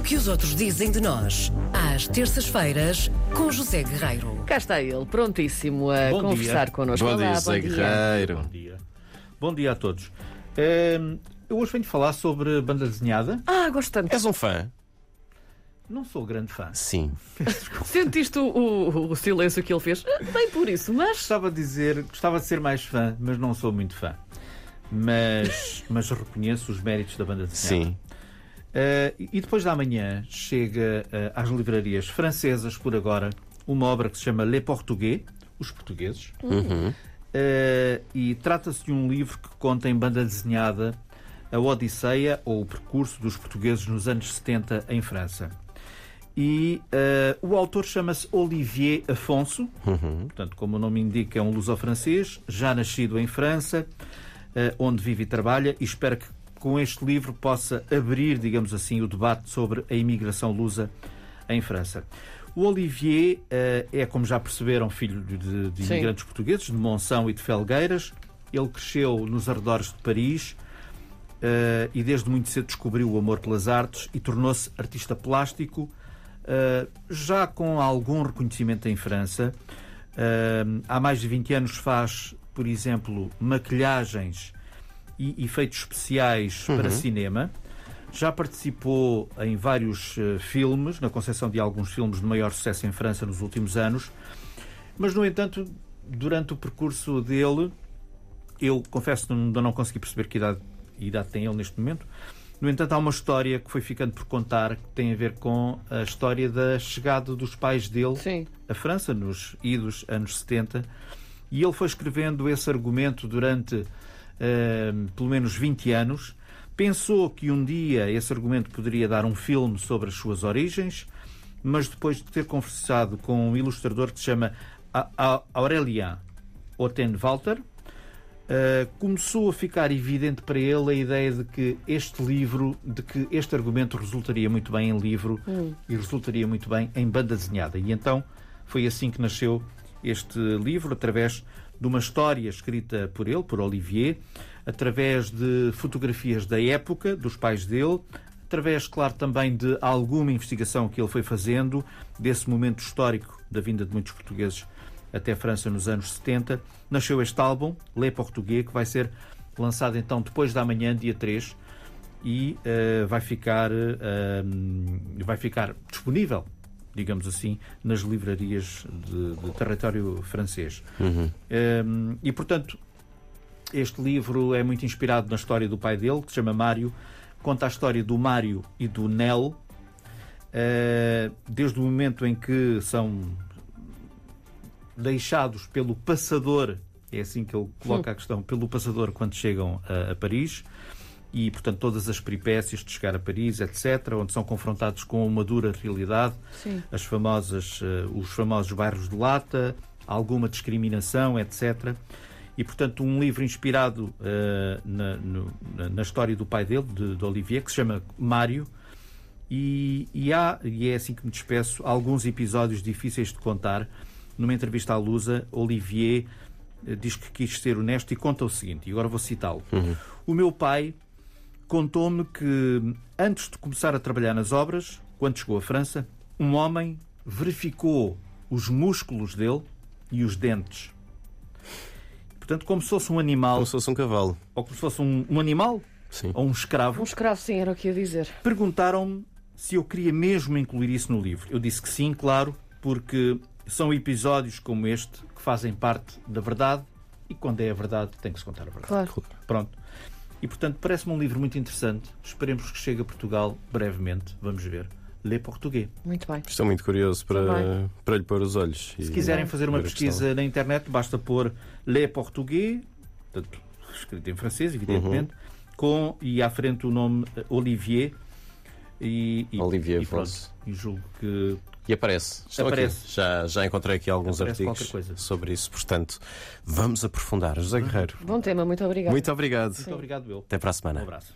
O que os outros dizem de nós, às terças-feiras, com José Guerreiro. Cá está ele, prontíssimo a Bom conversar dia. connosco. Bom Olá, dia, José Guerreiro. Bom dia. Bom dia a todos. Ehm, eu hoje venho falar sobre banda desenhada. Ah, gosto tanto. És um fã? Não sou grande fã. Sim. Sentiste o, o- o silêncio que ele fez? Ah, Nem por isso, mas. Gostava de dizer, gostava de ser mais fã, mas não sou muito fã. Mas, mas reconheço os méritos da banda desenhada. Sim. Eh, e depois da manhã chega eh, às livrarias francesas, por agora, uma obra que se chama Les Portugais, Os Portugueses. Uhum. Eh, e trata-se de um livro que conta em banda desenhada a Odisseia ou o percurso dos portugueses nos anos 70 em França. E o autor chama-se Olivier Afonso, Uhum. portanto, como o nome indica, é um luso-francês, já nascido em França, onde vive e trabalha, e espero que com este livro possa abrir, digamos assim, o debate sobre a imigração lusa em França. O Olivier eh, é, como já perceberam, filho de, de imigrantes portugueses, de Monção e de Felgueiras. Ele cresceu nos arredores de Paris eh, e desde muito cedo descobriu o amor pelas artes e tornou-se artista plástico, eh, já com algum reconhecimento em França. Há mais de 20 anos faz, por exemplo, maquilhagens e efeitos especiais para cinema. Já participou em vários eh, filmes, na concepção de alguns filmes de maior sucesso em França nos últimos anos. Mas, no entanto, durante o percurso dele, eu confesso que ainda não consegui perceber que idade, idade tem ele neste momento. No entanto, há uma história que foi ficando por contar que tem a ver com a história da chegada dos pais dele Sim. a França, nos idos anos 70, e ele foi escrevendo esse argumento durante pelo menos 20 anos. Pensou que um dia esse argumento poderia dar um filme sobre as suas origens, mas depois de ter conversado com um ilustrador que se chama A- A- Aurélien Ottenwalter, Uh, começou a ficar evidente para ele a ideia de que este livro, de que este argumento resultaria muito bem em livro e resultaria muito bem em banda desenhada. E então foi assim que nasceu este livro, através de uma história escrita por ele, por Olivier, através de fotografias da época, dos pais dele, através, claro, também de alguma investigação que ele foi fazendo desse momento histórico da vinda de muitos portugueses até a França nos anos 70, nasceu este álbum, Les Portugais, que vai ser lançado então depois da manhã, dia 3, e eh, vai, ficar, eh, vai ficar disponível, digamos assim, nas livrarias de, de território francês. Eh, e portanto, este livro é muito inspirado na história do pai dele, que se chama Mário, conta a história do Mário e do Nel, eh, desde o momento em que são deixados pelo passador, é assim que ele coloca a questão, pelo passador quando chegam a, a Paris, e portanto todas as peripécias de chegar a Paris, etc., onde são confrontados com uma dura realidade, Sim. as famosas, eh, os famosos bairros de lata, alguma discriminação, etc. E, portanto, um livro inspirado eh, na, no- na- história do pai dele, de, de Olivier, que se chama Mário, e, e há, e é assim que me despeço, alguns episódios difíceis de contar. Numa entrevista à Lusa, Olivier eh, diz que quis ser honesto e conta o seguinte, e agora vou citá-lo. O meu pai contou-me que antes de começar a trabalhar nas obras, quando chegou à França, um homem verificou os músculos dele e os dentes. Portanto, como se fosse um animal, Como se fosse um cavalo. ou como se fosse um, um animal, Sim. ou um escravo, Um escravo, sim, era o que ia dizer. perguntaram-me se eu queria mesmo incluir isso no livro. Eu disse que sim, claro, porque são episódios como este que fazem parte da verdade e quando é a verdade tem que se contar a verdade. Claro. Pronto. E portanto parece-me um livro muito interessante. Esperemos que chegue a Portugal brevemente. Vamos ver. Lê português. Muito bem. Estou muito curioso para, para lhe pôr os olhos. Se quiserem fazer uma pesquisa na internet, basta pôr Lê português, portanto, escrito em francês, evidentemente, com e à frente o nome eh, Olivier. E, e, Olivier e pronto. E julgo que E aparece. Estou Aparece. aqui. Já, já encontrei aqui alguns Aparece artigos sobre isso. Portanto, vamos aprofundar. José Guerreiro, Bom tema, muito obrigado. muito obrigado. muito obrigado, eu. Até para a Um semana. abraço.